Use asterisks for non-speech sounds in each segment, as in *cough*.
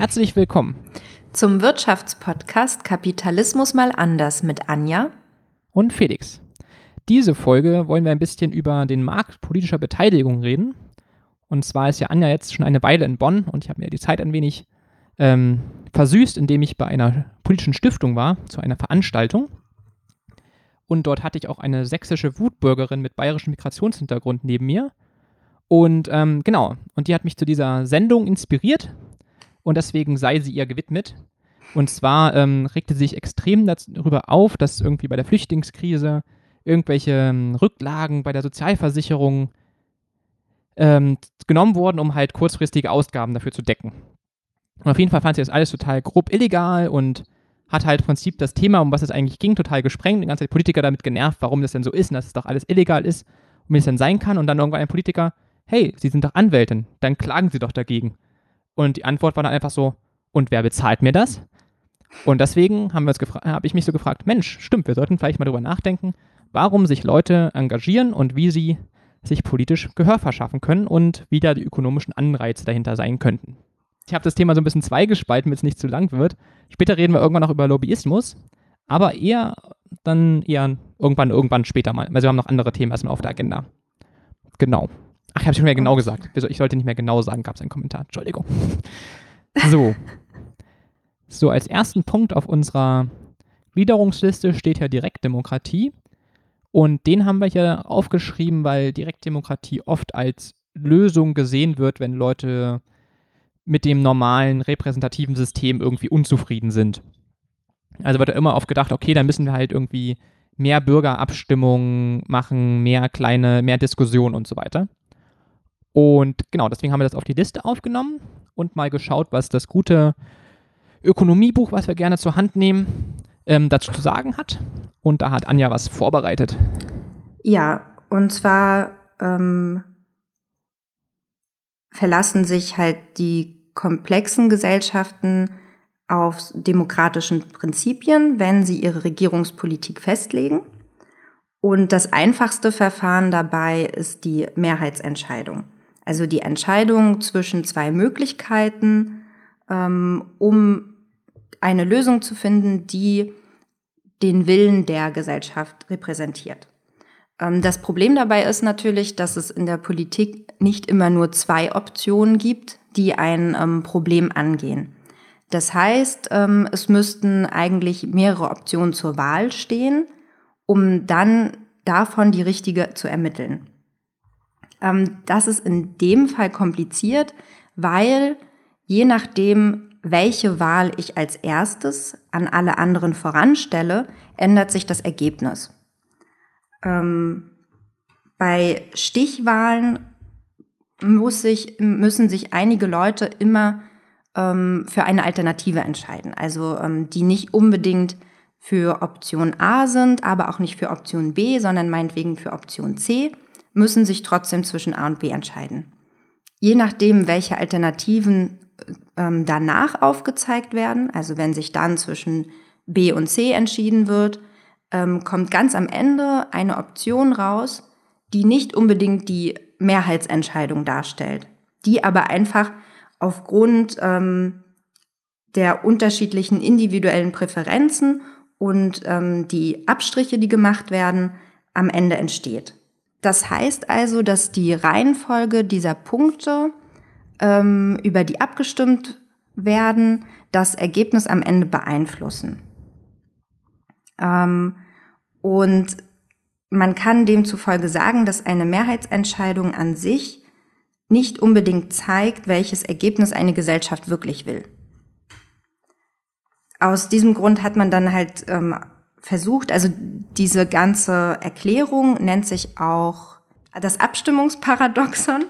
Herzlich willkommen zum Wirtschaftspodcast Kapitalismus mal anders mit Anja und Felix. Diese Folge wollen wir ein bisschen über den Markt politischer Beteiligung reden. Und zwar ist ja Anja jetzt schon eine Weile in Bonn und ich habe mir die Zeit ein wenig ähm, versüßt, indem ich bei einer politischen Stiftung war, zu einer Veranstaltung. Und dort hatte ich auch eine sächsische Wutbürgerin mit bayerischem Migrationshintergrund neben mir. Und ähm, genau, und die hat mich zu dieser Sendung inspiriert und deswegen sei sie ihr gewidmet. Und zwar ähm, regte sie sich extrem darüber auf, dass irgendwie bei der Flüchtlingskrise irgendwelche ähm, Rücklagen bei der Sozialversicherung ähm, genommen wurden, um halt kurzfristige Ausgaben dafür zu decken. Und auf jeden Fall fand sie das alles total grob illegal und hat halt im Prinzip das Thema, um was es eigentlich ging, total gesprengt. Die ganze Zeit Politiker damit genervt, warum das denn so ist und dass es doch alles illegal ist und wie es denn sein kann. Und dann irgendwann ein Politiker, hey, Sie sind doch Anwältin, dann klagen Sie doch dagegen. Und die Antwort war dann einfach so, und wer bezahlt mir das? Und deswegen habe hab ich mich so gefragt, Mensch, stimmt, wir sollten vielleicht mal darüber nachdenken, warum sich Leute engagieren und wie sie sich politisch Gehör verschaffen können und wie da die ökonomischen Anreize dahinter sein könnten. Ich habe das Thema so ein bisschen zweigespalten, damit es nicht zu lang wird. Später reden wir irgendwann noch über Lobbyismus, aber eher dann eher irgendwann, irgendwann später mal. Also wir haben noch andere Themen erstmal auf der Agenda. Genau. Ach, ich habe schon mehr genau gesagt. Ich sollte nicht mehr genau sagen, gab es einen Kommentar. Entschuldigung. So. So, als ersten Punkt auf unserer Gliederungsliste steht ja Direktdemokratie. Und den haben wir hier aufgeschrieben, weil Direktdemokratie oft als Lösung gesehen wird, wenn Leute mit dem normalen repräsentativen System irgendwie unzufrieden sind. Also wird da immer oft gedacht, okay, dann müssen wir halt irgendwie mehr Bürgerabstimmungen machen, mehr kleine, mehr Diskussionen und so weiter. Und genau, deswegen haben wir das auf die Liste aufgenommen und mal geschaut, was das gute Ökonomiebuch, was wir gerne zur Hand nehmen, ähm, dazu zu sagen hat. Und da hat Anja was vorbereitet. Ja, und zwar ähm, verlassen sich halt die komplexen Gesellschaften auf demokratischen Prinzipien, wenn sie ihre Regierungspolitik festlegen. Und das einfachste Verfahren dabei ist die Mehrheitsentscheidung. Also die Entscheidung zwischen zwei Möglichkeiten, ähm, um eine Lösung zu finden, die den Willen der Gesellschaft repräsentiert. Ähm, das Problem dabei ist natürlich, dass es in der Politik nicht immer nur zwei Optionen gibt, die ein ähm, Problem angehen. Das heißt, ähm, es müssten eigentlich mehrere Optionen zur Wahl stehen, um dann davon die richtige zu ermitteln. Ähm, das ist in dem Fall kompliziert, weil je nachdem, welche Wahl ich als erstes an alle anderen voranstelle, ändert sich das Ergebnis. Ähm, bei Stichwahlen muss sich, müssen sich einige Leute immer ähm, für eine Alternative entscheiden. Also ähm, die nicht unbedingt für Option A sind, aber auch nicht für Option B, sondern meinetwegen für Option C müssen sich trotzdem zwischen A und B entscheiden. Je nachdem, welche Alternativen ähm, danach aufgezeigt werden, also wenn sich dann zwischen B und C entschieden wird, ähm, kommt ganz am Ende eine Option raus, die nicht unbedingt die Mehrheitsentscheidung darstellt, die aber einfach aufgrund ähm, der unterschiedlichen individuellen Präferenzen und ähm, die Abstriche, die gemacht werden, am Ende entsteht. Das heißt also, dass die Reihenfolge dieser Punkte, ähm, über die abgestimmt werden, das Ergebnis am Ende beeinflussen. Ähm, und man kann demzufolge sagen, dass eine Mehrheitsentscheidung an sich nicht unbedingt zeigt, welches Ergebnis eine Gesellschaft wirklich will. Aus diesem Grund hat man dann halt ähm, versucht, also diese ganze Erklärung nennt sich auch das Abstimmungsparadoxon.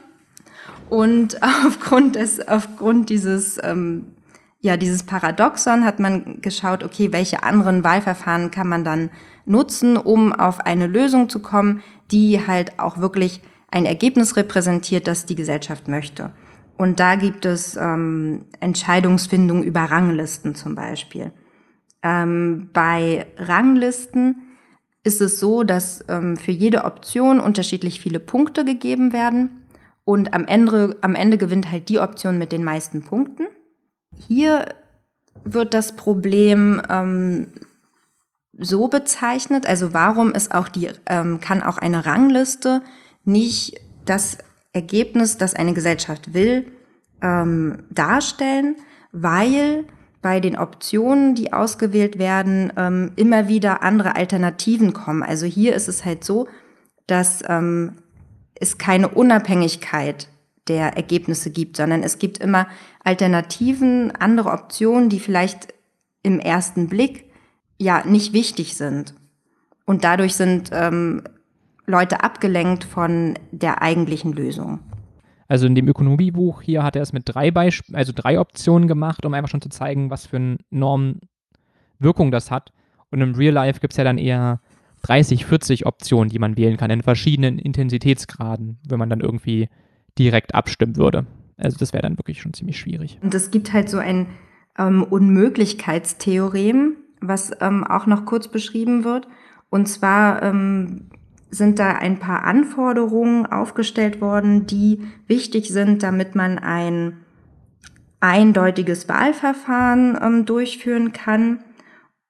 Und *laughs* aufgrund des, aufgrund dieses, ähm, ja, dieses Paradoxon hat man geschaut, okay, welche anderen Wahlverfahren kann man dann nutzen, um auf eine Lösung zu kommen, die halt auch wirklich ein Ergebnis repräsentiert, das die Gesellschaft möchte. Und da gibt es ähm, Entscheidungsfindung über Ranglisten zum Beispiel. Ähm, bei Ranglisten ist es so, dass ähm, für jede Option unterschiedlich viele Punkte gegeben werden. Und am Ende, am Ende gewinnt halt die Option mit den meisten Punkten. hier wird das Problem ähm, so bezeichnet, also warum ist auch die, ähm, kann auch eine Rangliste nicht das Ergebnis, das eine Gesellschaft will, ähm, darstellen, weil bei den Optionen, die ausgewählt werden, ähm, immer wieder andere Alternativen kommen. Also hier ist es halt so, dass ähm, es keine Unabhängigkeit der Ergebnisse gibt, sondern es gibt immer Alternativen, andere Optionen, die vielleicht im ersten Blick ja nicht wichtig sind. Und dadurch sind ähm, Leute abgelenkt von der eigentlichen Lösung. Also in dem Ökonomiebuch hier hat er es mit drei Beisp also drei Optionen gemacht, um einfach schon zu zeigen, was für eine enorme Wirkung das hat. Und im Real Life gibt es ja dann eher 30, 40 Optionen, die man wählen kann, in verschiedenen Intensitätsgraden, wenn man dann irgendwie direkt abstimmen würde. Also das wäre dann wirklich schon ziemlich schwierig. Und es gibt halt so ein ähm, Unmöglichkeitstheorem, was ähm, auch noch kurz beschrieben wird. Und zwar ähm, sind da ein paar Anforderungen aufgestellt worden, die wichtig sind, damit man ein eindeutiges Wahlverfahren ähm, durchführen kann.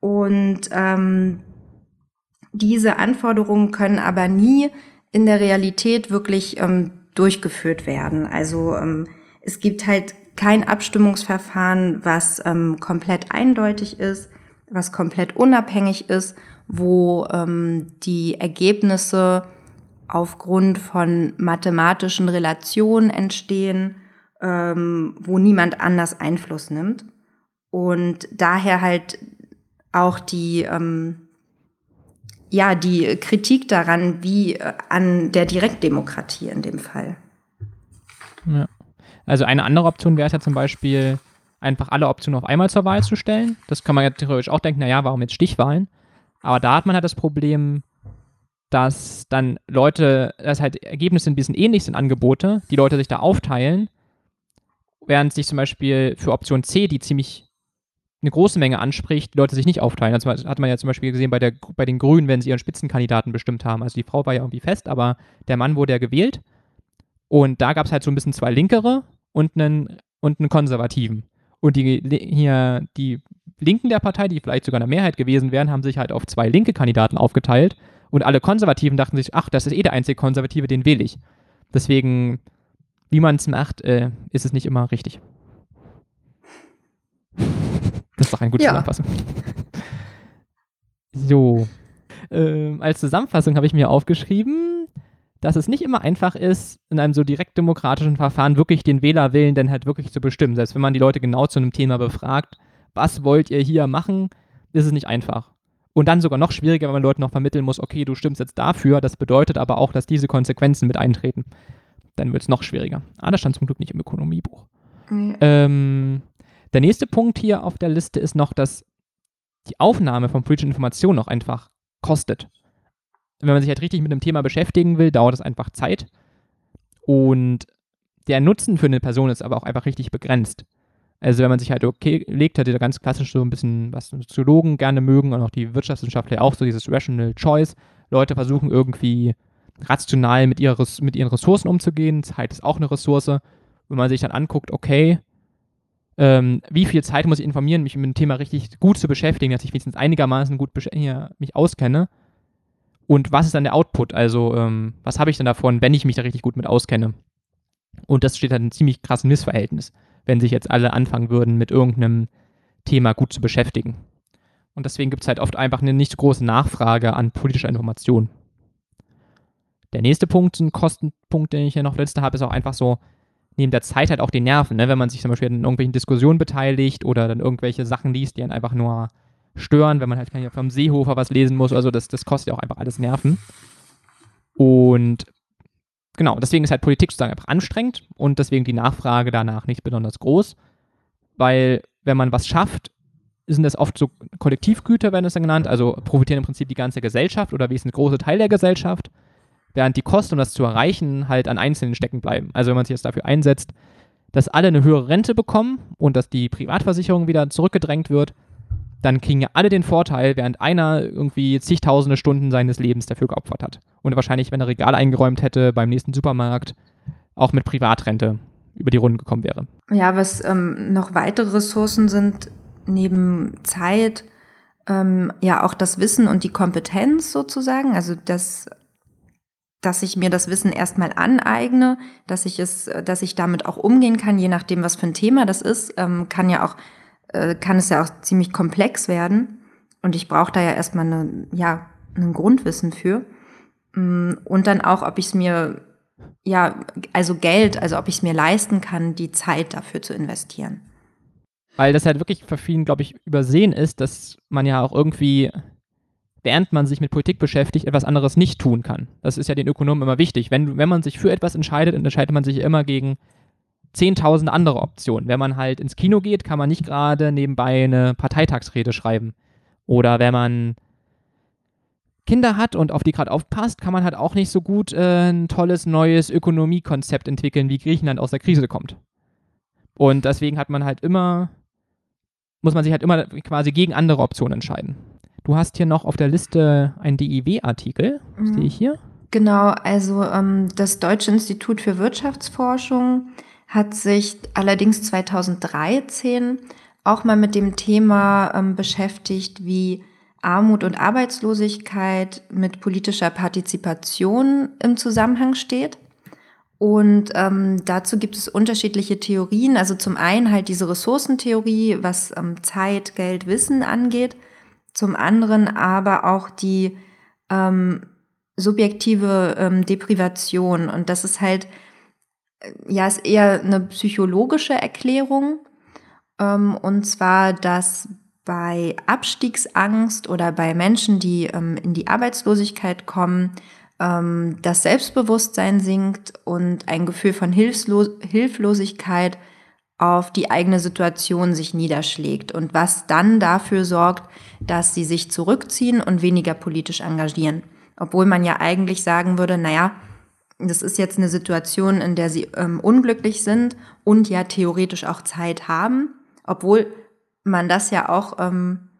Und ähm, diese Anforderungen können aber nie in der Realität wirklich ähm, durchgeführt werden. Also ähm, es gibt halt kein Abstimmungsverfahren, was ähm, komplett eindeutig ist, was komplett unabhängig ist wo ähm, die Ergebnisse aufgrund von mathematischen Relationen entstehen, ähm, wo niemand anders Einfluss nimmt. Und daher halt auch die, ähm, ja, die Kritik daran, wie äh, an der Direktdemokratie in dem Fall. Ja. Also eine andere Option wäre es ja zum Beispiel, einfach alle Optionen auf einmal zur Wahl zu stellen. Das kann man ja theoretisch auch denken, naja, warum jetzt Stichwahlen? Aber da hat man halt das Problem, dass dann Leute, dass halt Ergebnisse ein bisschen ähnlich sind, Angebote, die Leute sich da aufteilen, während sich zum Beispiel für Option C, die ziemlich eine große Menge anspricht, die Leute sich nicht aufteilen. Das hat man ja zum Beispiel gesehen bei, der, bei den Grünen, wenn sie ihren Spitzenkandidaten bestimmt haben. Also die Frau war ja irgendwie fest, aber der Mann wurde ja gewählt. Und da gab es halt so ein bisschen zwei Linkere und einen, und einen Konservativen. Und die hier, die Linken der Partei, die vielleicht sogar eine Mehrheit gewesen wären, haben sich halt auf zwei linke Kandidaten aufgeteilt und alle Konservativen dachten sich, ach, das ist eh der einzige Konservative, den wähle ich. Deswegen, wie man es macht, äh, ist es nicht immer richtig. *laughs* Das ist doch eine gute ja. Zusammenfassung. So. Ähm, als Zusammenfassung habe ich mir aufgeschrieben, dass es nicht immer einfach ist, in einem so direkt demokratischen Verfahren wirklich den Wählerwillen dann halt wirklich zu bestimmen. Selbst wenn man die Leute genau zu einem Thema befragt, was wollt ihr hier machen, ist es nicht einfach. Und dann sogar noch schwieriger, wenn man Leuten noch vermitteln muss, okay, du stimmst jetzt dafür, das bedeutet aber auch, dass diese Konsequenzen mit eintreten. Dann wird es noch schwieriger. Ah, das stand zum Glück nicht im Ökonomiebuch. Mhm. Ähm, der nächste Punkt hier auf der Liste ist noch, dass die Aufnahme von politischen Informationen noch einfach kostet. Wenn man sich halt richtig mit einem Thema beschäftigen will, dauert es einfach Zeit. Und der Nutzen für eine Person ist aber auch einfach richtig begrenzt. Also wenn man sich halt okay legt, hat, ganz klassisch so ein bisschen, was Soziologen gerne mögen und auch die Wirtschaftswissenschaftler auch so dieses Rational Choice. Leute versuchen irgendwie rational mit, ihrer, mit ihren Ressourcen umzugehen. Zeit ist auch eine Ressource. Wenn man sich dann anguckt, okay, ähm, wie viel Zeit muss ich informieren, mich mit dem Thema richtig gut zu beschäftigen, dass ich wenigstens einigermaßen gut hier, mich auskenne. Und was ist dann der Output? Also, ähm, was habe ich dann davon, wenn ich mich da richtig gut mit auskenne? Und das steht halt ein ziemlich krasses Missverhältnis wenn sich jetzt alle anfangen würden, mit irgendeinem Thema gut zu beschäftigen. Und deswegen gibt es halt oft einfach eine nicht große Nachfrage an politischer Information. Der nächste Punkt, ein Kostenpunkt, den ich hier noch letzte habe, ist auch einfach so, neben der Zeit halt auch die Nerven, ne? wenn man sich zum Beispiel in irgendwelchen Diskussionen beteiligt oder dann irgendwelche Sachen liest, die einen einfach nur stören, wenn man halt vom Seehofer was lesen muss, also das, das kostet ja auch einfach alles Nerven. Und genau, deswegen ist halt Politik sozusagen einfach anstrengend und deswegen die Nachfrage danach nicht besonders groß, weil wenn man was schafft, sind das oft so Kollektivgüter, werden es dann genannt, also profitieren im Prinzip die ganze Gesellschaft oder ein großer Teil der Gesellschaft, während die Kosten, um das zu erreichen, halt an Einzelnen stecken bleiben. Also wenn man sich jetzt dafür einsetzt, dass alle eine höhere Rente bekommen und dass die Privatversicherung wieder zurückgedrängt wird, dann kriegen ja alle den Vorteil, während einer irgendwie zigtausende Stunden seines Lebens dafür geopfert hat. Und wahrscheinlich, wenn er Regal eingeräumt hätte beim nächsten Supermarkt, auch mit Privatrente über die Runden gekommen wäre. Ja, was ähm, noch weitere Ressourcen sind neben Zeit, ähm, ja auch das Wissen und die Kompetenz sozusagen, also das dass ich mir das Wissen erstmal aneigne, dass ich es, dass ich damit auch umgehen kann, je nachdem, was für ein Thema das ist, ähm, kann ja auch, äh, kann es ja auch ziemlich komplex werden. Und ich brauche da ja erstmal eine, ja, ein Grundwissen für. Mm, und dann auch, ob ich es mir, ja, also Geld, also ob ich es mir leisten kann, die Zeit dafür zu investieren. Weil das halt wirklich für vielen, glaube ich, übersehen ist, dass man ja auch irgendwie, während man sich mit Politik beschäftigt, etwas anderes nicht tun kann. Das ist ja den Ökonomen immer wichtig. Wenn, wenn man sich für etwas entscheidet, entscheidet man sich immer gegen 10.000 andere Optionen. Wenn man halt ins Kino geht, kann man nicht gerade nebenbei eine Parteitagsrede schreiben. Oder wenn man Kinder hat und auf die gerade aufpasst, kann man halt auch nicht so gut äh, ein tolles neues Ökonomiekonzept entwickeln, wie Griechenland aus der Krise kommt. Und deswegen hat man halt immer, muss man sich halt immer quasi gegen andere Optionen entscheiden. Du hast hier noch auf der Liste einen DIW-Artikel, mhm. sehe ich hier. Genau, also ähm, das Deutsche Institut für Wirtschaftsforschung hat sich allerdings 2013 auch mal mit dem Thema ähm, beschäftigt, wie Armut und Arbeitslosigkeit mit politischer Partizipation im Zusammenhang steht. Und ähm, dazu gibt es unterschiedliche Theorien. Also zum einen halt diese Ressourcentheorie, was ähm, Zeit, Geld, Wissen angeht. Zum anderen aber auch die ähm, subjektive ähm, Deprivation. Und das ist halt, ja, ist eher eine psychologische Erklärung. Ähm, und zwar, dass bei Abstiegsangst oder bei Menschen, die ähm, in die Arbeitslosigkeit kommen, ähm, das Selbstbewusstsein sinkt und ein Gefühl von Hilflos Hilflosigkeit auf die eigene Situation sich niederschlägt und was dann dafür sorgt, dass sie sich zurückziehen und weniger politisch engagieren. Obwohl man ja eigentlich sagen würde, naja, das ist jetzt eine Situation, in der sie ähm, unglücklich sind und ja theoretisch auch Zeit haben, obwohl man das ja auch ähm,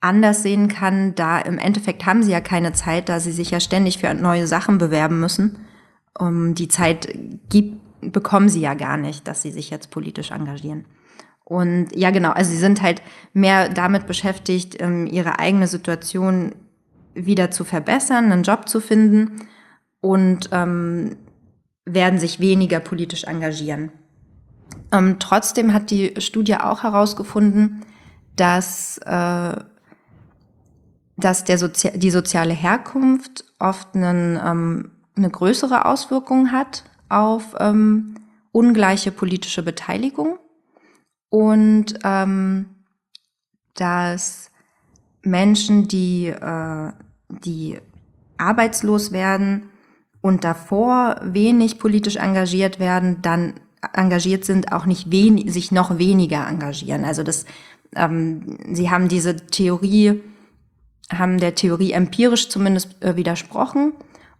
anders sehen kann, da im Endeffekt haben sie ja keine Zeit, da sie sich ja ständig für neue Sachen bewerben müssen. Um, die Zeit gibt, bekommen sie ja gar nicht, dass sie sich jetzt politisch engagieren. Und ja, genau, also sie sind halt mehr damit beschäftigt, ähm, ihre eigene Situation wieder zu verbessern, einen Job zu finden und ähm, werden sich weniger politisch engagieren. Ähm, trotzdem hat die Studie auch herausgefunden, dass, äh, dass der Sozi die soziale Herkunft oft einen, ähm, eine größere Auswirkung hat auf ähm, ungleiche politische Beteiligung und ähm, dass Menschen, die, äh, die arbeitslos werden und davor wenig politisch engagiert werden, dann engagiert sind, auch nicht wen sich noch weniger engagieren. Also das, ähm, sie haben diese Theorie, haben der Theorie empirisch zumindest äh, widersprochen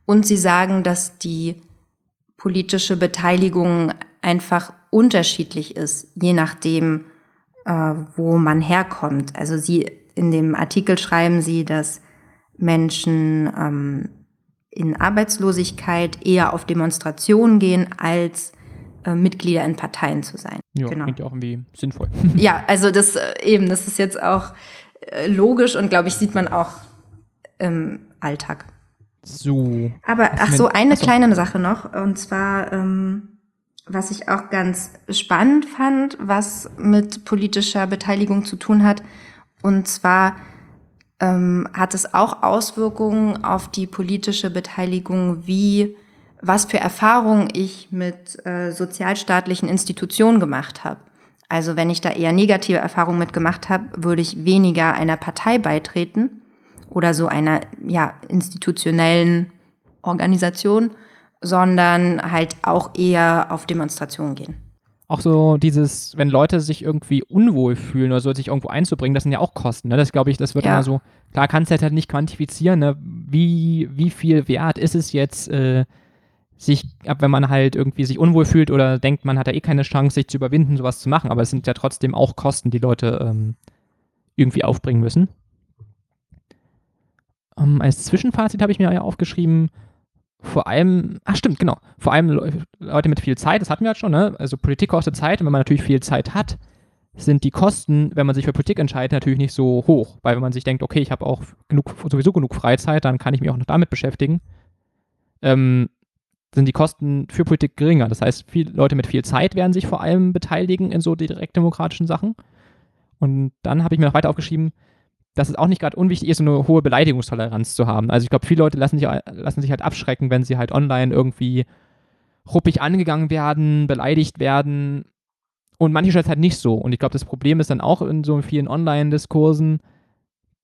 und sie sagen, dass die politische Beteiligung einfach unterschiedlich ist, je nachdem, äh, wo man herkommt. Also sie in dem Artikel schreiben sie, dass Menschen ähm, in Arbeitslosigkeit eher auf Demonstrationen gehen als äh, Mitglieder in Parteien zu sein. Ja, genau. klingt ja auch irgendwie sinnvoll. *laughs* ja, also das äh, eben, das ist jetzt auch äh, logisch und glaube ich, sieht man auch im Alltag. So. Aber ach so, eine achso. kleine Sache noch. Und zwar, ähm, was ich auch ganz spannend fand, was mit politischer Beteiligung zu tun hat. Und zwar ähm, hat es auch Auswirkungen auf die politische Beteiligung, wie was für Erfahrungen ich mit äh, sozialstaatlichen Institutionen gemacht habe. Also wenn ich da eher negative Erfahrungen mitgemacht habe, würde ich weniger einer Partei beitreten oder so einer ja, institutionellen Organisation, sondern halt auch eher auf Demonstrationen gehen. Auch so dieses, wenn Leute sich irgendwie unwohl fühlen oder so, sich irgendwo einzubringen, das sind ja auch Kosten. Ne? Das glaube ich, das wird ja. immer so, klar kannst du halt nicht quantifizieren, ne? wie, wie viel wert ist es jetzt, äh, sich, ab wenn man halt irgendwie sich unwohl fühlt oder denkt, man hat da eh keine Chance, sich zu überwinden, sowas zu machen. Aber es sind ja trotzdem auch Kosten, die Leute ähm, irgendwie aufbringen müssen. Ähm, als Zwischenfazit habe ich mir ja aufgeschrieben, vor allem, ach stimmt, genau, vor allem Leute mit viel Zeit, das hatten wir halt schon, ne? Also Politik kostet Zeit und wenn man natürlich viel Zeit hat, sind die Kosten, wenn man sich für Politik entscheidet, natürlich nicht so hoch. Weil wenn man sich denkt, okay, ich habe auch genug, sowieso genug Freizeit, dann kann ich mich auch noch damit beschäftigen, ähm, sind die Kosten für Politik geringer. Das heißt, viele Leute mit viel Zeit werden sich vor allem beteiligen in so direktdemokratischen Sachen. Und dann habe ich mir noch weiter aufgeschrieben, dass es auch nicht gerade unwichtig ist, so eine hohe Beleidigungstoleranz zu haben. Also ich glaube, viele Leute lassen sich, lassen sich halt abschrecken, wenn sie halt online irgendwie ruppig angegangen werden, beleidigt werden. Und manche es halt nicht so. Und ich glaube, das Problem ist dann auch in so vielen Online-Diskursen,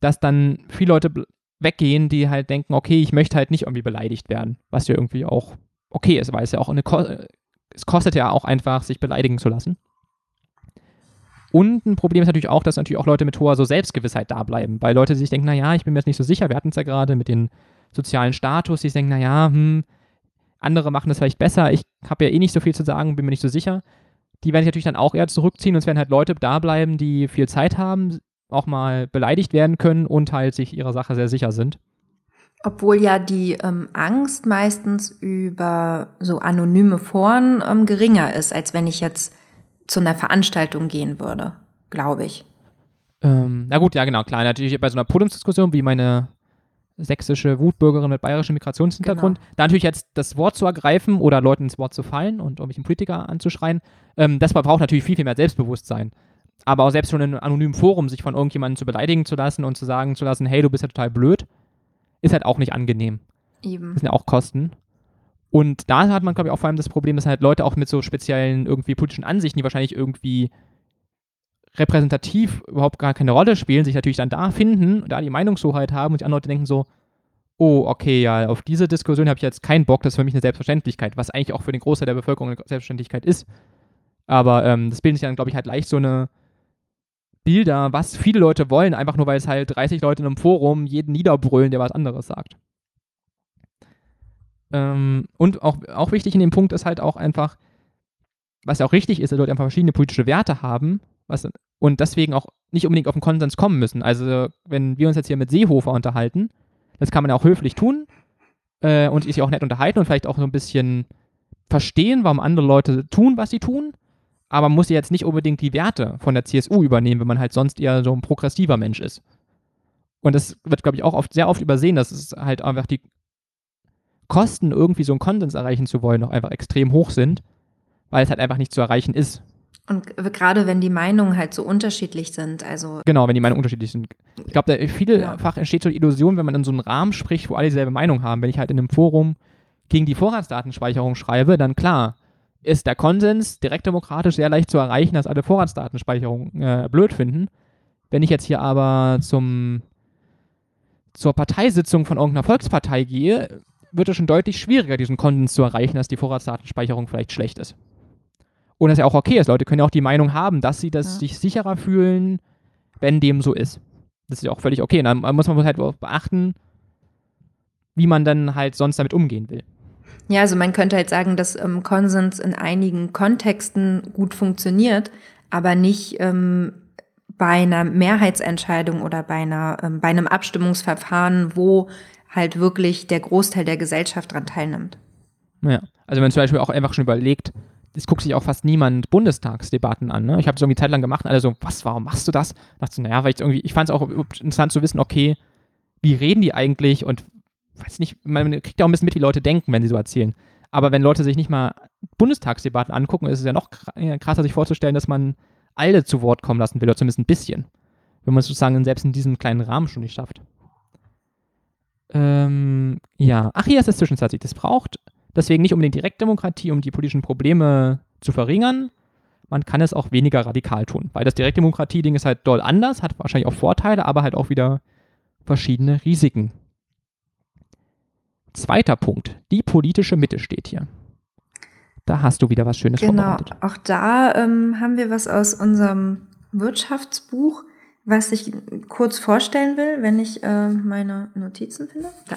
dass dann viele Leute weggehen, die halt denken, okay, ich möchte halt nicht irgendwie beleidigt werden, was ja irgendwie auch okay ist, weil es ja auch eine, Ko es kostet ja auch einfach, sich beleidigen zu lassen. Und ein Problem ist natürlich auch, dass natürlich auch Leute mit hoher so Selbstgewissheit da bleiben, weil Leute sich denken, naja, ich bin mir jetzt nicht so sicher, wir hatten es ja gerade mit dem sozialen Status, die denken, naja, hm, andere machen das vielleicht besser, ich habe ja eh nicht so viel zu sagen, bin mir nicht so sicher. Die werden sich natürlich dann auch eher zurückziehen und es werden halt Leute da bleiben, die viel Zeit haben, auch mal beleidigt werden können und halt sich ihrer Sache sehr sicher sind. Obwohl ja die ähm, Angst meistens über so anonyme Foren ähm, geringer ist, als wenn ich jetzt zu einer Veranstaltung gehen würde, glaube ich. Ähm, na gut, ja genau, klar. Natürlich bei so einer Podiumsdiskussion wie meine sächsische Wutbürgerin mit bayerischem Migrationshintergrund, genau. da natürlich jetzt das Wort zu ergreifen oder Leuten ins Wort zu fallen und irgendwelchen Politiker anzuschreien, ähm, das braucht natürlich viel, viel mehr Selbstbewusstsein. Aber auch selbst schon in einem anonymen Forum sich von irgendjemandem zu beleidigen zu lassen und zu sagen zu lassen, hey, du bist ja total blöd, ist halt auch nicht angenehm. Eben. Das sind ja auch Kosten. Und da hat man, glaube ich, auch vor allem das Problem, dass halt Leute auch mit so speziellen irgendwie politischen Ansichten, die wahrscheinlich irgendwie repräsentativ überhaupt gar keine Rolle spielen, sich natürlich dann da finden, da die Meinungshoheit haben und die anderen Leute denken so, oh, okay, ja, auf diese Diskussion habe ich jetzt keinen Bock, das ist für mich eine Selbstverständlichkeit, was eigentlich auch für den Großteil der Bevölkerung eine Selbstverständlichkeit ist. Aber ähm, das bildet sich dann, glaube ich, halt leicht so eine Bilder, was viele Leute wollen, einfach nur weil es halt 30 Leute in einem Forum jeden niederbrüllen, der was anderes sagt. Ähm, und auch, auch wichtig in dem Punkt ist halt auch einfach, was ja auch richtig ist, dass Leute einfach verschiedene politische Werte haben was, und deswegen auch nicht unbedingt auf den Konsens kommen müssen. Also, wenn wir uns jetzt hier mit Seehofer unterhalten, das kann man ja auch höflich tun äh, und sich auch nett unterhalten und vielleicht auch so ein bisschen verstehen, warum andere Leute tun, was sie tun aber man muss jetzt nicht unbedingt die Werte von der CSU übernehmen, wenn man halt sonst eher so ein progressiver Mensch ist. Und das wird, glaube ich, auch oft, sehr oft übersehen, dass es halt einfach die Kosten, irgendwie so einen Konsens erreichen zu wollen, noch einfach extrem hoch sind, weil es halt einfach nicht zu erreichen ist. Und gerade wenn die Meinungen halt so unterschiedlich sind, also. Genau, wenn die Meinungen unterschiedlich sind. Ich glaube, vielfach ja. entsteht so die Illusion, wenn man in so einen Rahmen spricht, wo alle dieselbe Meinung haben. Wenn ich halt in einem Forum gegen die Vorratsdatenspeicherung schreibe, dann klar, ist der Konsens direktdemokratisch sehr leicht zu erreichen, dass alle Vorratsdatenspeicherung äh, blöd finden. Wenn ich jetzt hier aber zum, zur Parteisitzung von irgendeiner Volkspartei gehe, wird es schon deutlich schwieriger, diesen Konsens zu erreichen, dass die Vorratsdatenspeicherung vielleicht schlecht ist. Und das ja auch okay ist. Leute können ja auch die Meinung haben, dass sie das ja. sich sicherer fühlen, wenn dem so ist. Das ist ja auch völlig okay. Und dann muss man halt beachten, wie man dann halt sonst damit umgehen will. Ja, also man könnte halt sagen, dass ähm, Konsens in einigen Kontexten gut funktioniert, aber nicht ähm, bei einer Mehrheitsentscheidung oder bei, einer, ähm, bei einem Abstimmungsverfahren, wo halt wirklich der Großteil der Gesellschaft daran teilnimmt. Ja, also wenn man zum Beispiel auch einfach schon überlegt, es guckt sich auch fast niemand Bundestagsdebatten an. Ne? Ich habe es irgendwie Zeit lang gemacht und alle so, was, warum machst du das? Ich dachte naja, weil ich irgendwie, ich fand es auch interessant zu wissen, okay, wie reden die eigentlich und weiß nicht, man kriegt ja auch ein bisschen mit, wie Leute denken, wenn sie so erzählen. Aber wenn Leute sich nicht mal Bundestagsdebatten angucken, ist es ja noch krasser, sich vorzustellen, dass man alle zu Wort kommen lassen will, oder zumindest ein bisschen. Wenn man es sozusagen selbst in diesem kleinen Rahmen schon nicht schafft. Ähm, ja, ach, hier ist das Zwischenstaatlich. Das braucht deswegen nicht unbedingt Direktdemokratie, um die politischen Probleme zu verringern. Man kann es auch weniger radikal tun, weil das Direktdemokratie-Ding ist halt doll anders, hat wahrscheinlich auch Vorteile, aber halt auch wieder verschiedene Risiken. Zweiter Punkt, die politische Mitte steht hier. Da hast du wieder was Schönes genau, vorbereitet. Genau, auch da ähm, haben wir was aus unserem Wirtschaftsbuch, was ich kurz vorstellen will, wenn ich äh, meine Notizen finde. Da.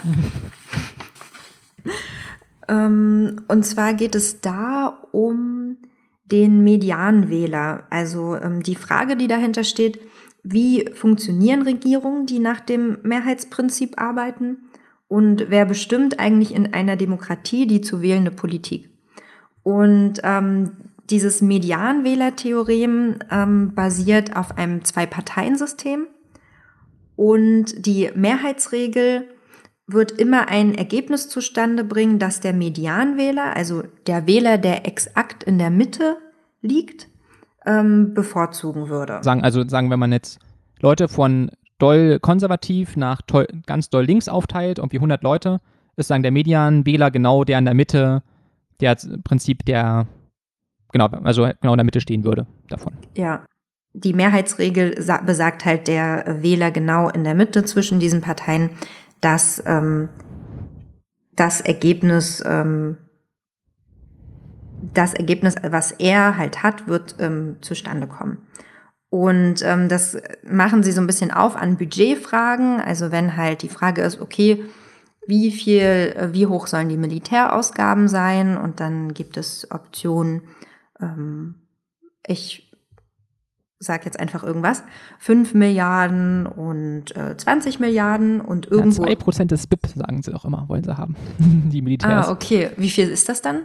*laughs* ähm, und zwar geht es da um den Medianwähler. Also ähm, die Frage, die dahinter steht, wie funktionieren Regierungen, die nach dem Mehrheitsprinzip arbeiten Und wer bestimmt eigentlich in einer Demokratie die zu wählende Politik? Und ähm, dieses Medianwählertheorem ähm, basiert auf einem Zwei-Parteien-System. Und die Mehrheitsregel wird immer ein Ergebnis zustande bringen, dass der Medianwähler, also der Wähler, der exakt in der Mitte liegt, ähm, bevorzugen würde. Sagen, also sagen, wenn man jetzt Leute von doll konservativ nach toll, ganz doll links aufteilt, irgendwie 100 Leute, ist sagen der Medianwähler genau der in der Mitte, der im Prinzip der, genau, also genau in der Mitte stehen würde davon. Ja. Die Mehrheitsregel besagt halt der Wähler genau in der Mitte zwischen diesen Parteien, dass ähm, das Ergebnis ähm, das Ergebnis, was er halt hat, wird ähm, zustande kommen. Und ähm, das machen sie so ein bisschen auf an Budgetfragen. Also wenn halt die Frage ist, okay, wie viel, wie hoch sollen die Militärausgaben sein? Und dann gibt es Optionen, ähm, ich sag jetzt einfach irgendwas, 5 Milliarden und äh, 20 Milliarden und irgendwo. Ja, 2% des BIP, sagen sie doch immer, wollen sie haben. *laughs* die Militärs. Ah, okay. Wie viel ist das dann?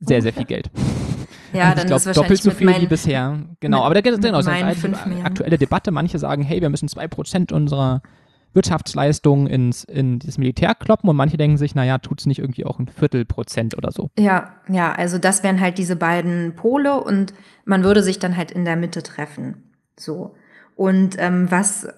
Sehr, sehr viel Geld. Ja, also dann glaub, ist wahrscheinlich doppelt so viel meinen, wie bisher. Genau, aber da geht es genau, so eine aktuelle Debatte. Manche sagen, hey, wir müssen 2% unserer Wirtschaftsleistung ins, in das Militär kloppen und manche denken sich, naja, tut es nicht irgendwie auch ein Viertelprozent oder so. Ja, ja, also das wären halt diese beiden Pole und man würde sich dann halt in der Mitte treffen. So. Und ähm, was,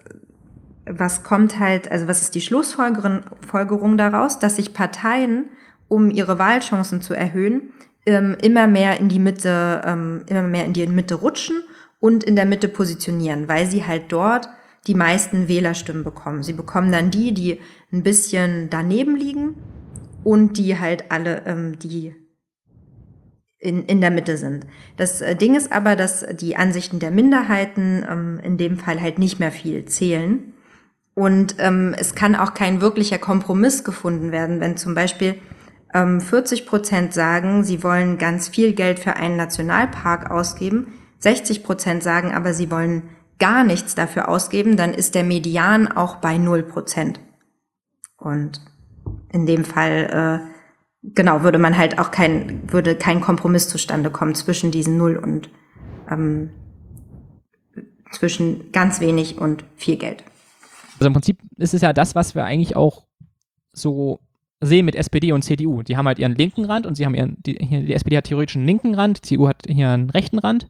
was kommt halt, also was ist die Schlussfolgerung daraus, dass sich Parteien, um ihre Wahlchancen zu erhöhen, ähm, immer mehr in die Mitte, ähm, immer mehr in die Mitte rutschen und in der Mitte positionieren, weil sie halt dort die meisten Wählerstimmen bekommen. Sie bekommen dann die, die ein bisschen daneben liegen und die halt alle, ähm, die in, in der Mitte sind. Das äh, Ding ist aber, dass die Ansichten der Minderheiten ähm, in dem Fall halt nicht mehr viel zählen. Und ähm, es kann auch kein wirklicher Kompromiss gefunden werden, wenn zum Beispiel ähm, 40 Prozent sagen, sie wollen ganz viel Geld für einen Nationalpark ausgeben, 60 Prozent sagen aber, sie wollen gar nichts dafür ausgeben, dann ist der Median auch bei 0 Prozent. Und in dem Fall, äh, genau, würde man halt auch kein, würde kein Kompromiss zustande kommen zwischen diesen Null und ähm, zwischen ganz wenig und viel Geld. Also im Prinzip ist es ja das, was wir eigentlich auch so sehen mit SPD und CDU. Die haben halt ihren linken Rand und sie haben ihren, die, die SPD hat theoretisch einen linken Rand, die CDU hat hier einen rechten Rand.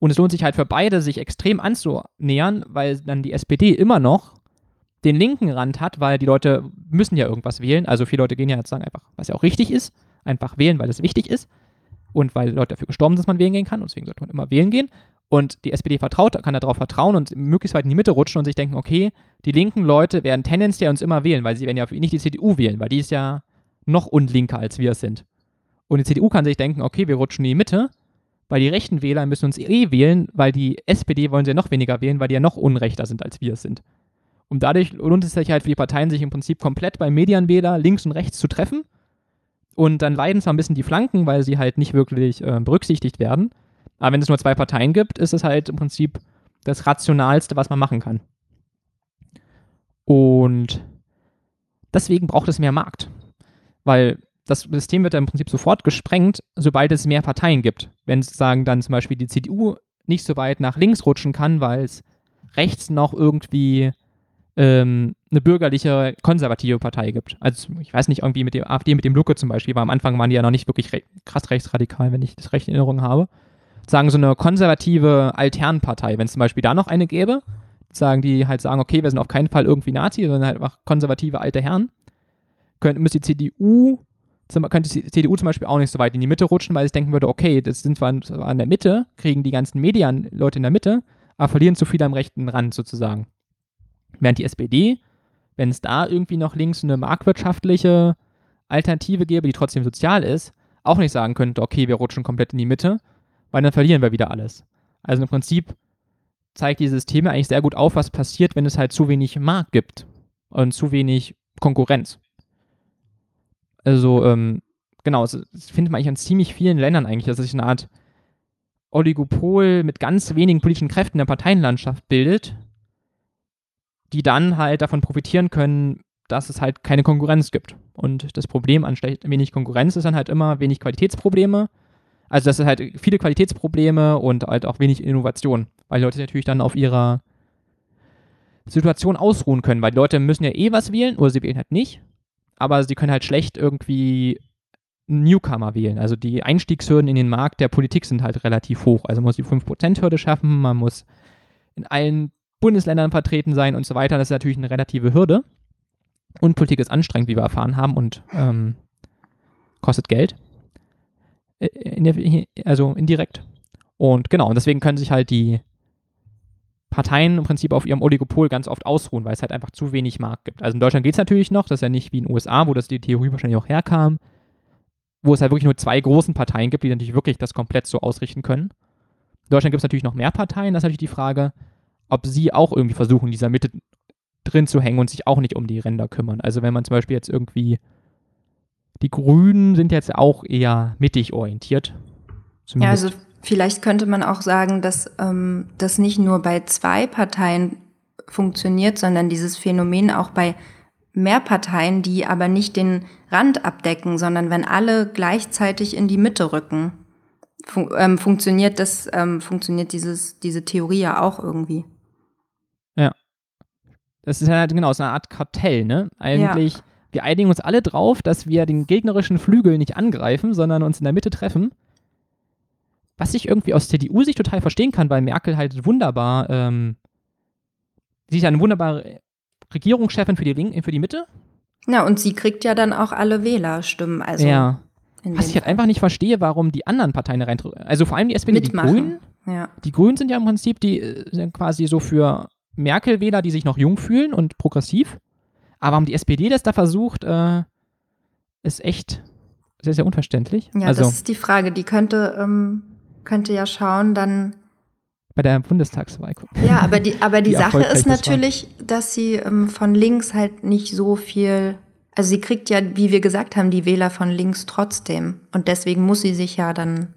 Und es lohnt sich halt für beide, sich extrem anzunähern, weil dann die SPD immer noch den linken Rand hat, weil die Leute müssen ja irgendwas wählen. Also viele Leute gehen ja jetzt sagen einfach, was ja auch richtig ist, einfach wählen, weil es wichtig ist und weil Leute dafür gestorben sind, dass man wählen gehen kann. Und deswegen sollte man immer wählen gehen. Und die SPD vertraut, kann darauf vertrauen und möglichst weit in die Mitte rutschen und sich denken, okay, die linken Leute werden tendenziell uns immer wählen, weil sie werden ja nicht die CDU wählen, weil die ist ja noch unlinker, als wir es sind. Und die CDU kann sich denken, okay, wir rutschen in die Mitte weil die rechten Wähler müssen uns eh wählen, weil die SPD wollen sie ja noch weniger wählen, weil die ja noch unrechter sind, als wir es sind. Und dadurch lohnt es sich halt für die Parteien, sich im Prinzip komplett beim Medianwähler links und rechts zu treffen. Und dann leiden zwar ein bisschen die Flanken, weil sie halt nicht wirklich äh, berücksichtigt werden. Aber wenn es nur zwei Parteien gibt, ist es halt im Prinzip das Rationalste, was man machen kann. Und deswegen braucht es mehr Markt. Weil das System wird dann im Prinzip sofort gesprengt, sobald es mehr Parteien gibt. Wenn sozusagen dann zum Beispiel die CDU nicht so weit nach links rutschen kann, weil es rechts noch irgendwie ähm, eine bürgerliche, konservative Partei gibt. Also ich weiß nicht, irgendwie mit der AfD, mit dem Lucke zum Beispiel, weil am Anfang waren die ja noch nicht wirklich re krass rechtsradikal, wenn ich das recht in Erinnerung habe. Sagen so eine konservative Alternpartei, wenn es zum Beispiel da noch eine gäbe, sagen die halt sagen, okay, wir sind auf keinen Fall irgendwie Nazi, sondern halt einfach konservative alte Herren, könnte, müsste die CDU könnte die CDU zum Beispiel auch nicht so weit in die Mitte rutschen, weil ich denken würde, okay, das sind zwar an der Mitte, kriegen die ganzen Medien Leute in der Mitte, aber verlieren zu viel am rechten Rand sozusagen. Während die SPD, wenn es da irgendwie noch links eine marktwirtschaftliche Alternative gäbe, die trotzdem sozial ist, auch nicht sagen könnte, okay, wir rutschen komplett in die Mitte, weil dann verlieren wir wieder alles. Also im Prinzip zeigt dieses Thema eigentlich sehr gut auf, was passiert, wenn es halt zu wenig Markt gibt und zu wenig Konkurrenz. Also, ähm, genau, das findet man eigentlich in ziemlich vielen Ländern eigentlich, dass sich eine Art Oligopol mit ganz wenigen politischen Kräften der Parteienlandschaft bildet, die dann halt davon profitieren können, dass es halt keine Konkurrenz gibt. Und das Problem an wenig Konkurrenz ist dann halt immer wenig Qualitätsprobleme. Also das sind halt viele Qualitätsprobleme und halt auch wenig Innovation, weil die Leute natürlich dann auf ihrer Situation ausruhen können, weil die Leute müssen ja eh was wählen oder sie wählen halt nicht, aber sie können halt schlecht irgendwie Newcomer wählen. Also die Einstiegshürden in den Markt der Politik sind halt relativ hoch. Also man muss die 5%-Hürde schaffen, man muss in allen Bundesländern vertreten sein und so weiter. Das ist natürlich eine relative Hürde. Und Politik ist anstrengend, wie wir erfahren haben, und ähm, kostet Geld. Äh, also indirekt. Und genau, und deswegen können sich halt die Parteien im Prinzip auf ihrem Oligopol ganz oft ausruhen, weil es halt einfach zu wenig Markt gibt. Also in Deutschland geht es natürlich noch, das ist ja nicht wie in den USA, wo das die Theorie wahrscheinlich auch herkam, wo es halt wirklich nur zwei großen Parteien gibt, die natürlich wirklich das komplett so ausrichten können. In Deutschland gibt es natürlich noch mehr Parteien, das ist natürlich die Frage, ob sie auch irgendwie versuchen, in dieser Mitte drin zu hängen und sich auch nicht um die Ränder kümmern. Also wenn man zum Beispiel jetzt irgendwie, die Grünen sind jetzt auch eher mittig orientiert. Zumindest. Ja, also vielleicht könnte man auch sagen, dass ähm, das nicht nur bei zwei Parteien funktioniert, sondern dieses Phänomen auch bei mehr Parteien, die aber nicht den Rand abdecken, sondern wenn alle gleichzeitig in die Mitte rücken, fun ähm, funktioniert das, ähm, funktioniert dieses, diese Theorie ja auch irgendwie. Ja. Das ist halt genau so eine Art Kartell, ne? Eigentlich, ja. wir einigen uns alle drauf, dass wir den gegnerischen Flügel nicht angreifen, sondern uns in der Mitte treffen. Was ich irgendwie aus CDU-Sicht total verstehen kann, weil Merkel halt wunderbar, ähm, sie ist ja eine wunderbare Regierungschefin für die, Link für die Mitte. Ja, und sie kriegt ja dann auch alle Wählerstimmen. Also ja. Was ich halt einfach nicht verstehe, warum die anderen Parteien rein, also vor allem die SPD, Mitmachen. die Grünen. Ja. Die Grünen sind ja im Prinzip die äh, sind quasi so für Merkel-Wähler, die sich noch jung fühlen und progressiv. Aber warum die SPD das da versucht, äh, ist echt sehr, sehr unverständlich. Ja, also, das ist die Frage. Die könnte, ähm, könnte ja schauen, dann bei der Bundestagswahl gucken. Ja, aber die, aber *laughs* die, die Sache ist natürlich, dass sie ähm, von links halt nicht so viel, also sie kriegt ja, wie wir gesagt haben, die Wähler von links trotzdem. Und deswegen muss sie sich ja dann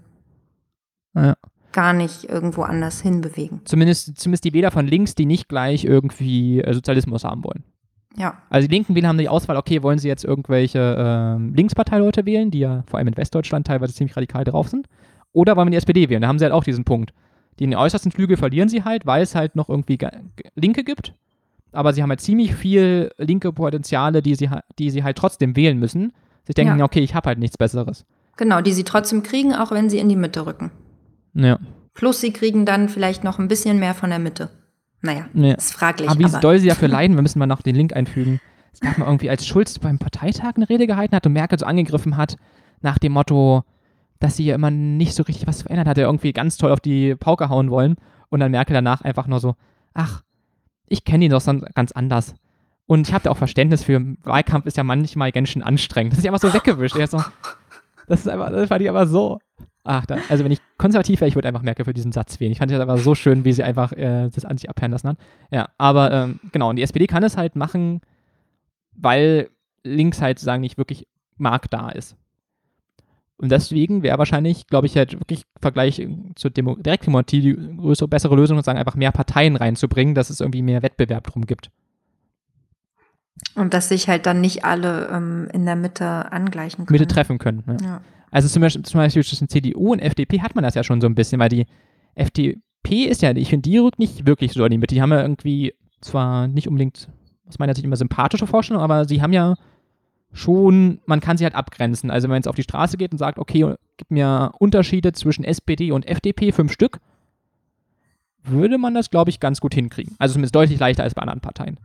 ja. gar nicht irgendwo anders hinbewegen. Zumindest, zumindest die Wähler von links, die nicht gleich irgendwie äh, Sozialismus haben wollen. Ja. Also die linken Wähler haben die Auswahl, okay, wollen sie jetzt irgendwelche äh, Linksparteileute wählen, die ja vor allem in Westdeutschland teilweise ziemlich radikal drauf sind, oder wollen wir die SPD wählen? Da haben sie halt auch diesen Punkt. Den äußersten Flügel verlieren sie halt, weil es halt noch irgendwie Linke gibt. Aber sie haben halt ziemlich viel linke Potenziale, die sie, die sie halt trotzdem wählen müssen. Sie denken, ja. okay, ich habe halt nichts Besseres. Genau, die sie trotzdem kriegen, auch wenn sie in die Mitte rücken. Ja. Plus sie kriegen dann vielleicht noch ein bisschen mehr von der Mitte. Naja, ja. ist fraglich. Aber wie aber. doll sie dafür *laughs* leiden, wir müssen mal noch den Link einfügen. Es gab mal irgendwie, als Schulz beim Parteitag eine Rede gehalten hat und Merkel so angegriffen hat, nach dem Motto, dass sie ja immer nicht so richtig was verändert hat, er irgendwie ganz toll auf die Pauke hauen wollen und dann Merkel danach einfach nur so, ach, ich kenne ihn doch ganz anders. Und ich habe da auch Verständnis für, Wahlkampf ist ja manchmal ganz schön anstrengend. Das ist ja einfach so weggewischt. So, das ist einfach, das fand ich aber so. Ach, da, also wenn ich konservativ wäre, ich würde einfach Merkel für diesen Satz wählen. Ich fand das aber so schön, wie sie einfach äh, das an sich abhören lassen hat. Ja, aber ähm, genau, und die SPD kann es halt machen, weil links halt sagen nicht wirklich Markt da ist. Und deswegen wäre wahrscheinlich, glaube ich, halt wirklich im Vergleich zur Demo Direktdemokratie die größere, bessere Lösung, sozusagen einfach mehr Parteien reinzubringen, dass es irgendwie mehr Wettbewerb drum gibt. Und dass sich halt dann nicht alle ähm, in der Mitte angleichen können. Mitte treffen können. Ne? Ja. Also zum Beispiel, zum Beispiel zwischen CDU und FDP hat man das ja schon so ein bisschen, weil die FDP ist ja, ich finde, die rückt nicht wirklich so in die Mitte. Die haben ja irgendwie zwar nicht unbedingt aus meiner Sicht immer sympathische Vorstellungen, aber sie haben ja schon, man kann sie halt abgrenzen. Also wenn man jetzt auf die Straße geht und sagt, okay, gib mir Unterschiede zwischen SPD und FDP, fünf Stück, würde man das, glaube ich, ganz gut hinkriegen. Also zumindest deutlich leichter als bei anderen Parteien.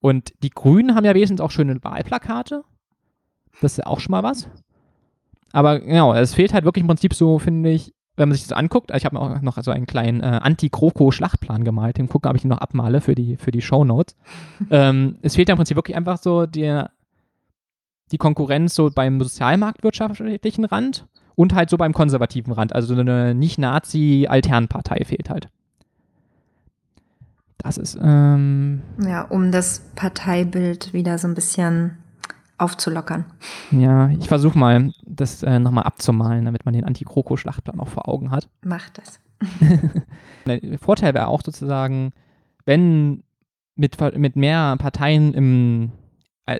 Und die Grünen haben ja wenigstens auch schöne Wahlplakate. Das ist ja auch schon mal was. Aber genau, es fehlt halt wirklich im Prinzip so, finde ich, wenn man sich das anguckt, ich habe mir auch noch so einen kleinen äh, Anti-Kroko-Schlachtplan gemalt, den gucken, ob ich ihn noch abmale für die, für die Shownotes. *laughs* ähm, es fehlt ja im Prinzip wirklich einfach so der die Konkurrenz so beim sozialmarktwirtschaftlichen Rand und halt so beim konservativen Rand. Also so eine Nicht-Nazi-Alternpartei fehlt halt. Das ist. Ähm, ja, um das Parteibild wieder so ein bisschen aufzulockern. Ja, ich versuche mal, das äh, nochmal abzumalen, damit man den Anti-Kroko-Schlachtplan auch vor Augen hat. Macht das. *laughs* Der Vorteil wäre auch sozusagen, wenn mit, mit mehr Parteien im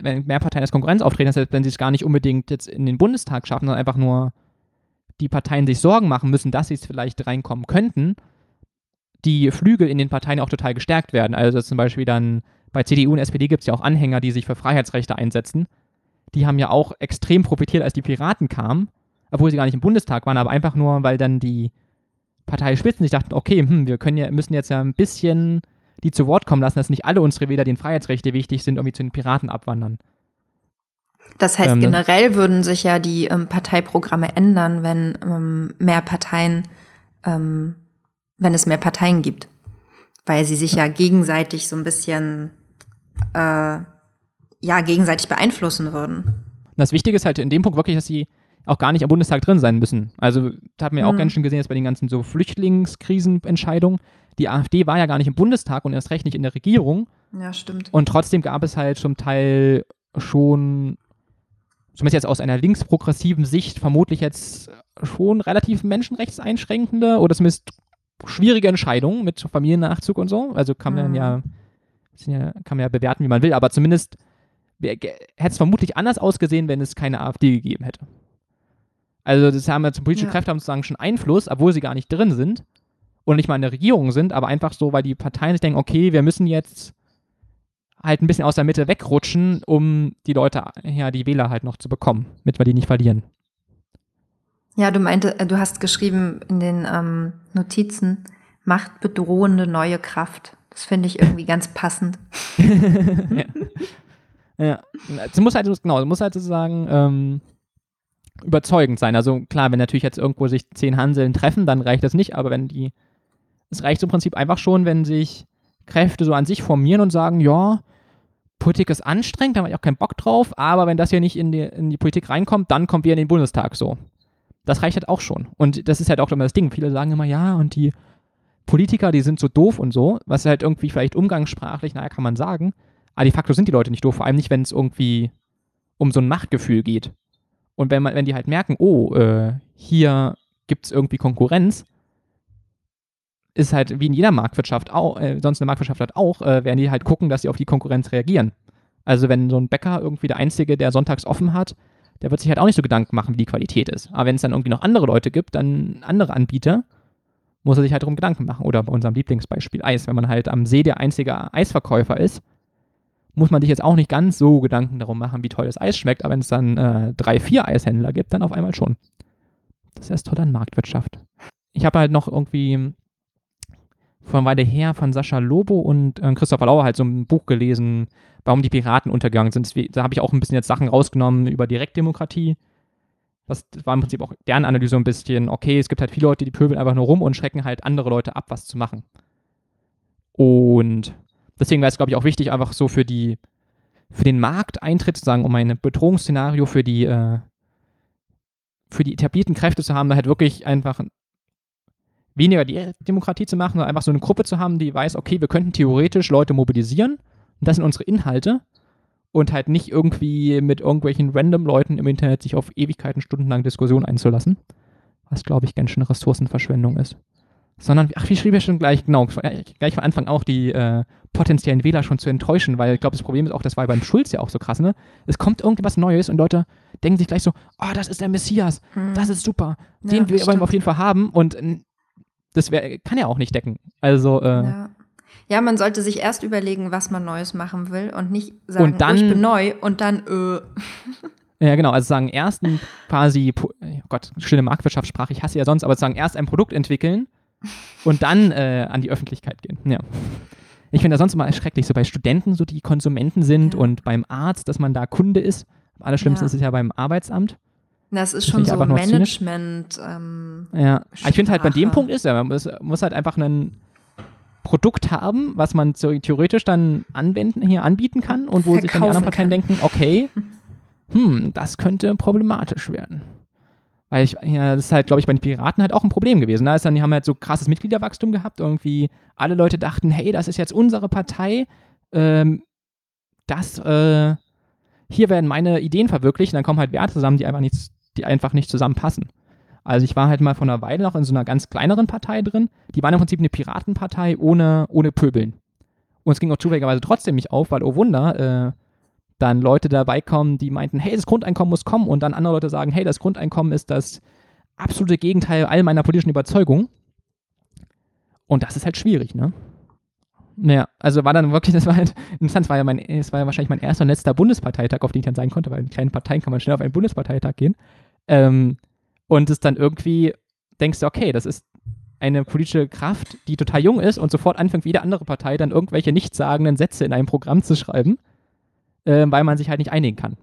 wenn mehr Parteien als Konkurrenz auftreten, heißt, wenn sie es gar nicht unbedingt jetzt in den Bundestag schaffen, sondern einfach nur die Parteien sich Sorgen machen müssen, dass sie es vielleicht reinkommen könnten, die Flügel in den Parteien auch total gestärkt werden. Also zum Beispiel dann bei CDU und SPD gibt es ja auch Anhänger, die sich für Freiheitsrechte einsetzen. Die haben ja auch extrem profitiert, als die Piraten kamen, obwohl sie gar nicht im Bundestag waren, aber einfach nur, weil dann die Parteispitzen sich dachten, okay, hm, wir können ja, müssen jetzt ja ein bisschen die zu Wort kommen lassen, dass nicht alle unsere Wähler, denen Freiheitsrechte wichtig sind, irgendwie zu den Piraten abwandern. Das heißt, ähm, ne? generell würden sich ja die ähm, Parteiprogramme ändern, wenn ähm, mehr Parteien, ähm, wenn es mehr Parteien gibt. Weil sie sich ja gegenseitig so ein bisschen, äh, ja, gegenseitig beeinflussen würden. Das Wichtige ist halt in dem Punkt wirklich, dass sie auch gar nicht am Bundestag drin sein müssen. Also, da haben wir auch mhm. ganz schön gesehen, dass bei den ganzen so Flüchtlingskrisenentscheidungen, die AfD war ja gar nicht im Bundestag und erst recht nicht in der Regierung. Ja, stimmt. Und trotzdem gab es halt zum Teil schon, zumindest jetzt aus einer linksprogressiven Sicht, vermutlich jetzt schon relativ menschenrechtseinschränkende oder zumindest schwierige Entscheidungen mit Familiennachzug und so. Also kann man mhm. ja, ja, kann man ja bewerten, wie man will, aber zumindest hätte es vermutlich anders ausgesehen, wenn es keine AfD gegeben hätte. Also das haben jetzt politische ja. Kräfte haben sozusagen schon Einfluss, obwohl sie gar nicht drin sind und nicht mal in der Regierung sind, aber einfach so, weil die Parteien sich denken, okay, wir müssen jetzt halt ein bisschen aus der Mitte wegrutschen, um die Leute, ja, die Wähler halt noch zu bekommen, damit wir die nicht verlieren. Ja, du meinte, äh, du hast geschrieben in den ähm, Notizen, machtbedrohende neue Kraft. Das finde ich irgendwie ganz passend. *laughs* ja. ja. Es muss halt, genau, es muss halt sozusagen ähm, überzeugend sein. Also klar, wenn natürlich jetzt irgendwo sich zehn Hanseln treffen, dann reicht das nicht, aber wenn die, es reicht im Prinzip einfach schon, wenn sich Kräfte so an sich formieren und sagen, ja, Politik ist anstrengend, da habe ich auch keinen Bock drauf, aber wenn das hier nicht in die, in die Politik reinkommt, dann kommt wir in den Bundestag so. Das reicht halt auch schon. Und das ist halt auch immer das Ding. Viele sagen immer, ja, und die Politiker, die sind so doof und so, was halt irgendwie vielleicht umgangssprachlich, naja, kann man sagen, aber de facto sind die Leute nicht doof, vor allem nicht, wenn es irgendwie um so ein Machtgefühl geht. Und wenn, man, wenn die halt merken, oh, äh, hier gibt es irgendwie Konkurrenz, ist halt wie in jeder Marktwirtschaft auch, äh, sonst eine Marktwirtschaft hat auch, äh, werden die halt gucken, dass sie auf die Konkurrenz reagieren. Also wenn so ein Bäcker irgendwie der Einzige, der sonntags offen hat, der wird sich halt auch nicht so Gedanken machen, wie die Qualität ist. Aber wenn es dann irgendwie noch andere Leute gibt, dann andere Anbieter, muss er sich halt darum Gedanken machen. Oder bei unserem Lieblingsbeispiel Eis. Wenn man halt am See der einzige Eisverkäufer ist, muss man sich jetzt auch nicht ganz so Gedanken darum machen, wie toll das Eis schmeckt. Aber wenn es dann äh, drei, vier Eishändler gibt, dann auf einmal schon. Das ist erst toll an Marktwirtschaft. Ich habe halt noch irgendwie vor einer Weile her von Sascha Lobo und äh, Christopher Lauer halt so ein Buch gelesen, warum die Piraten untergegangen sind. Da habe ich auch ein bisschen jetzt Sachen rausgenommen über Direktdemokratie. Das war im Prinzip auch deren Analyse ein bisschen, okay, es gibt halt viele Leute, die pöbeln einfach nur rum und schrecken halt andere Leute ab, was zu machen. Und deswegen wäre es, glaube ich, auch wichtig, einfach so für die, für den Markteintritt zu sagen, um ein Bedrohungsszenario für die, äh, für die etablierten Kräfte zu haben, da halt wirklich einfach weniger die Demokratie zu machen, sondern einfach so eine Gruppe zu haben, die weiß, okay, wir könnten theoretisch Leute mobilisieren und das sind unsere Inhalte und halt nicht irgendwie mit irgendwelchen random Leuten im Internet sich auf Ewigkeiten, stundenlang Diskussion einzulassen, was glaube ich ganz schön Ressourcenverschwendung ist. Sondern, ach, wie schrieb er schon gleich, genau, gleich von Anfang auch die äh, potenziellen Wähler schon zu enttäuschen, weil ich glaube, das Problem ist auch, das war beim Schulz ja auch so krass, ne? Es kommt irgendwas Neues und Leute denken sich gleich so, oh, das ist der Messias, hm. das ist super, den ja, wollen wir auf jeden Fall haben und das wär, kann ja auch nicht decken. Also, äh, ja. ja. man sollte sich erst überlegen, was man Neues machen will und nicht sagen, und dann, oh, ich bin neu und dann, äh. *laughs* Ja, genau. Also sagen, erst ein quasi, oh Gott, schöne Marktwirtschaftssprache, ich hasse ja sonst, aber sagen, erst ein Produkt entwickeln und dann äh, an die Öffentlichkeit gehen. Ja. Ich finde das sonst immer erschrecklich, so bei Studenten, so die Konsumenten sind ja. und beim Arzt, dass man da Kunde ist. Am allerschlimmsten ja. ist es ja beim Arbeitsamt. Das ist das schon so Management. Ähm, ja, ich finde halt bei dem Punkt ist ja, man muss, muss, halt einfach ein Produkt haben, was man so theoretisch dann anwenden, hier anbieten kann und wo Verkaufen sich dann die anderen Parteien kann. denken, okay, hm, das könnte problematisch werden. Weil ich, ja, das ist halt, glaube ich, bei den Piraten halt auch ein Problem gewesen. Da ist dann, die haben halt so krasses Mitgliederwachstum gehabt. Irgendwie alle Leute dachten, hey, das ist jetzt unsere Partei. Ähm, das, äh, hier werden meine Ideen verwirklicht. Und dann kommen halt Werte zusammen, die einfach nichts die einfach nicht zusammenpassen. Also ich war halt mal vor einer Weile noch in so einer ganz kleineren Partei drin. Die waren im Prinzip eine Piratenpartei ohne, ohne Pöbeln. Und es ging auch zufälligerweise trotzdem nicht auf, weil, oh Wunder, äh, dann Leute dabei kommen, die meinten, hey, das Grundeinkommen muss kommen und dann andere Leute sagen, hey, das Grundeinkommen ist das absolute Gegenteil all meiner politischen Überzeugung. Und das ist halt schwierig, ne? Naja, also war dann wirklich, *laughs* das war halt interessant, war ja, mein, das war ja wahrscheinlich mein erster und letzter Bundesparteitag, auf den ich dann sein konnte, weil in kleinen Parteien kann man schnell auf einen Bundesparteitag gehen. Ähm, und es dann irgendwie denkst du, okay, das ist eine politische Kraft, die total jung ist und sofort anfängt, wie jede andere Partei dann irgendwelche nichtssagenden Sätze in einem Programm zu schreiben, äh, weil man sich halt nicht einigen kann.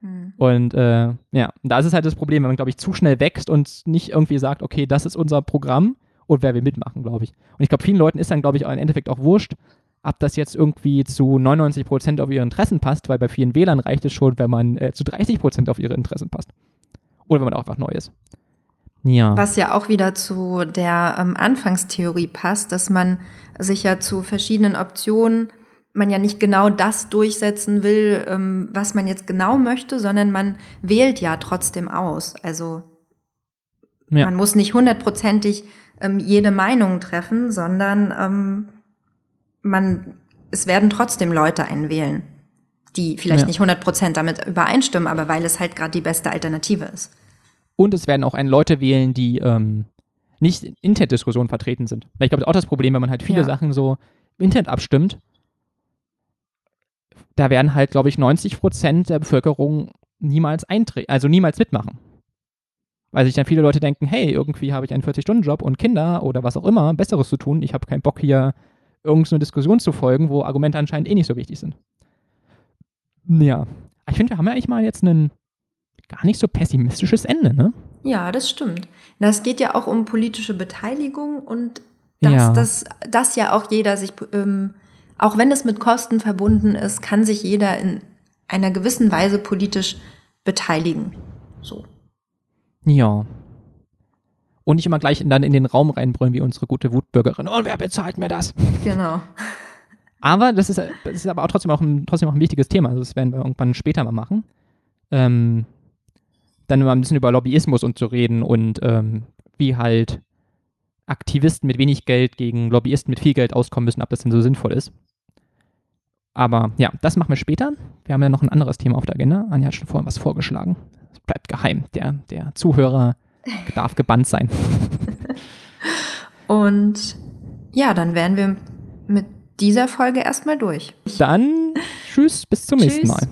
Mhm. Und äh, ja, da ist es halt das Problem, wenn man, glaube ich, zu schnell wächst und nicht irgendwie sagt, okay, das ist unser Programm und wer will mitmachen, glaube ich. Und ich glaube, vielen Leuten ist dann, glaube ich, im Endeffekt auch wurscht, ob das jetzt irgendwie zu 99 Prozent auf ihre Interessen passt, weil bei vielen Wählern reicht es schon, wenn man äh, zu 30 Prozent auf ihre Interessen passt. Oder wenn man auch einfach neu ist. Ja. Was ja auch wieder zu der ähm, Anfangstheorie passt, dass man sich ja zu verschiedenen Optionen, man ja nicht genau das durchsetzen will, ähm, was man jetzt genau möchte, sondern man wählt ja trotzdem aus. Also ja. man muss nicht hundertprozentig ähm, jede Meinung treffen, sondern ähm, man, es werden trotzdem Leute einen wählen, die vielleicht ja. nicht 100% damit übereinstimmen, aber weil es halt gerade die beste Alternative ist. Und es werden auch einen Leute wählen, die ähm, nicht in Internetdiskussionen vertreten sind. Weil ich glaube, das ist auch das Problem, wenn man halt viele ja. Sachen so im Internet abstimmt. Da werden halt, glaube ich, 90 Prozent der Bevölkerung niemals eintreten, also niemals mitmachen. Weil sich dann viele Leute denken, hey, irgendwie habe ich einen 40-Stunden-Job und Kinder oder was auch immer, Besseres zu tun. Ich habe keinen Bock hier irgendeine Diskussion zu folgen, wo Argumente anscheinend eh nicht so wichtig sind. Ja. Ich finde, wir haben ja eigentlich mal jetzt einen gar nicht so pessimistisches Ende, ne? Ja, das stimmt. Das geht ja auch um politische Beteiligung und dass, ja. Dass, dass ja auch jeder sich, ähm, auch wenn es mit Kosten verbunden ist, kann sich jeder in einer gewissen Weise politisch beteiligen. So. Ja. Und nicht immer gleich in, dann in den Raum reinbrüllen wie unsere gute Wutbürgerin. Und wer bezahlt mir das? Genau. Aber das ist, das ist aber auch trotzdem auch ein, trotzdem auch ein wichtiges Thema. Also das werden wir irgendwann später mal machen. Ähm, dann mal ein bisschen über Lobbyismus und zu reden und ähm, wie halt Aktivisten mit wenig Geld gegen Lobbyisten mit viel Geld auskommen müssen, ob das denn so sinnvoll ist. Aber ja, das machen wir später. Wir haben ja noch ein anderes Thema auf der Agenda. Anja hat schon vorhin was vorgeschlagen. Das bleibt geheim. Der, der Zuhörer *laughs* darf gebannt sein. *laughs* Und ja, dann wären wir mit dieser Folge erstmal durch. Dann *laughs* tschüss, bis zum tschüss. nächsten Mal.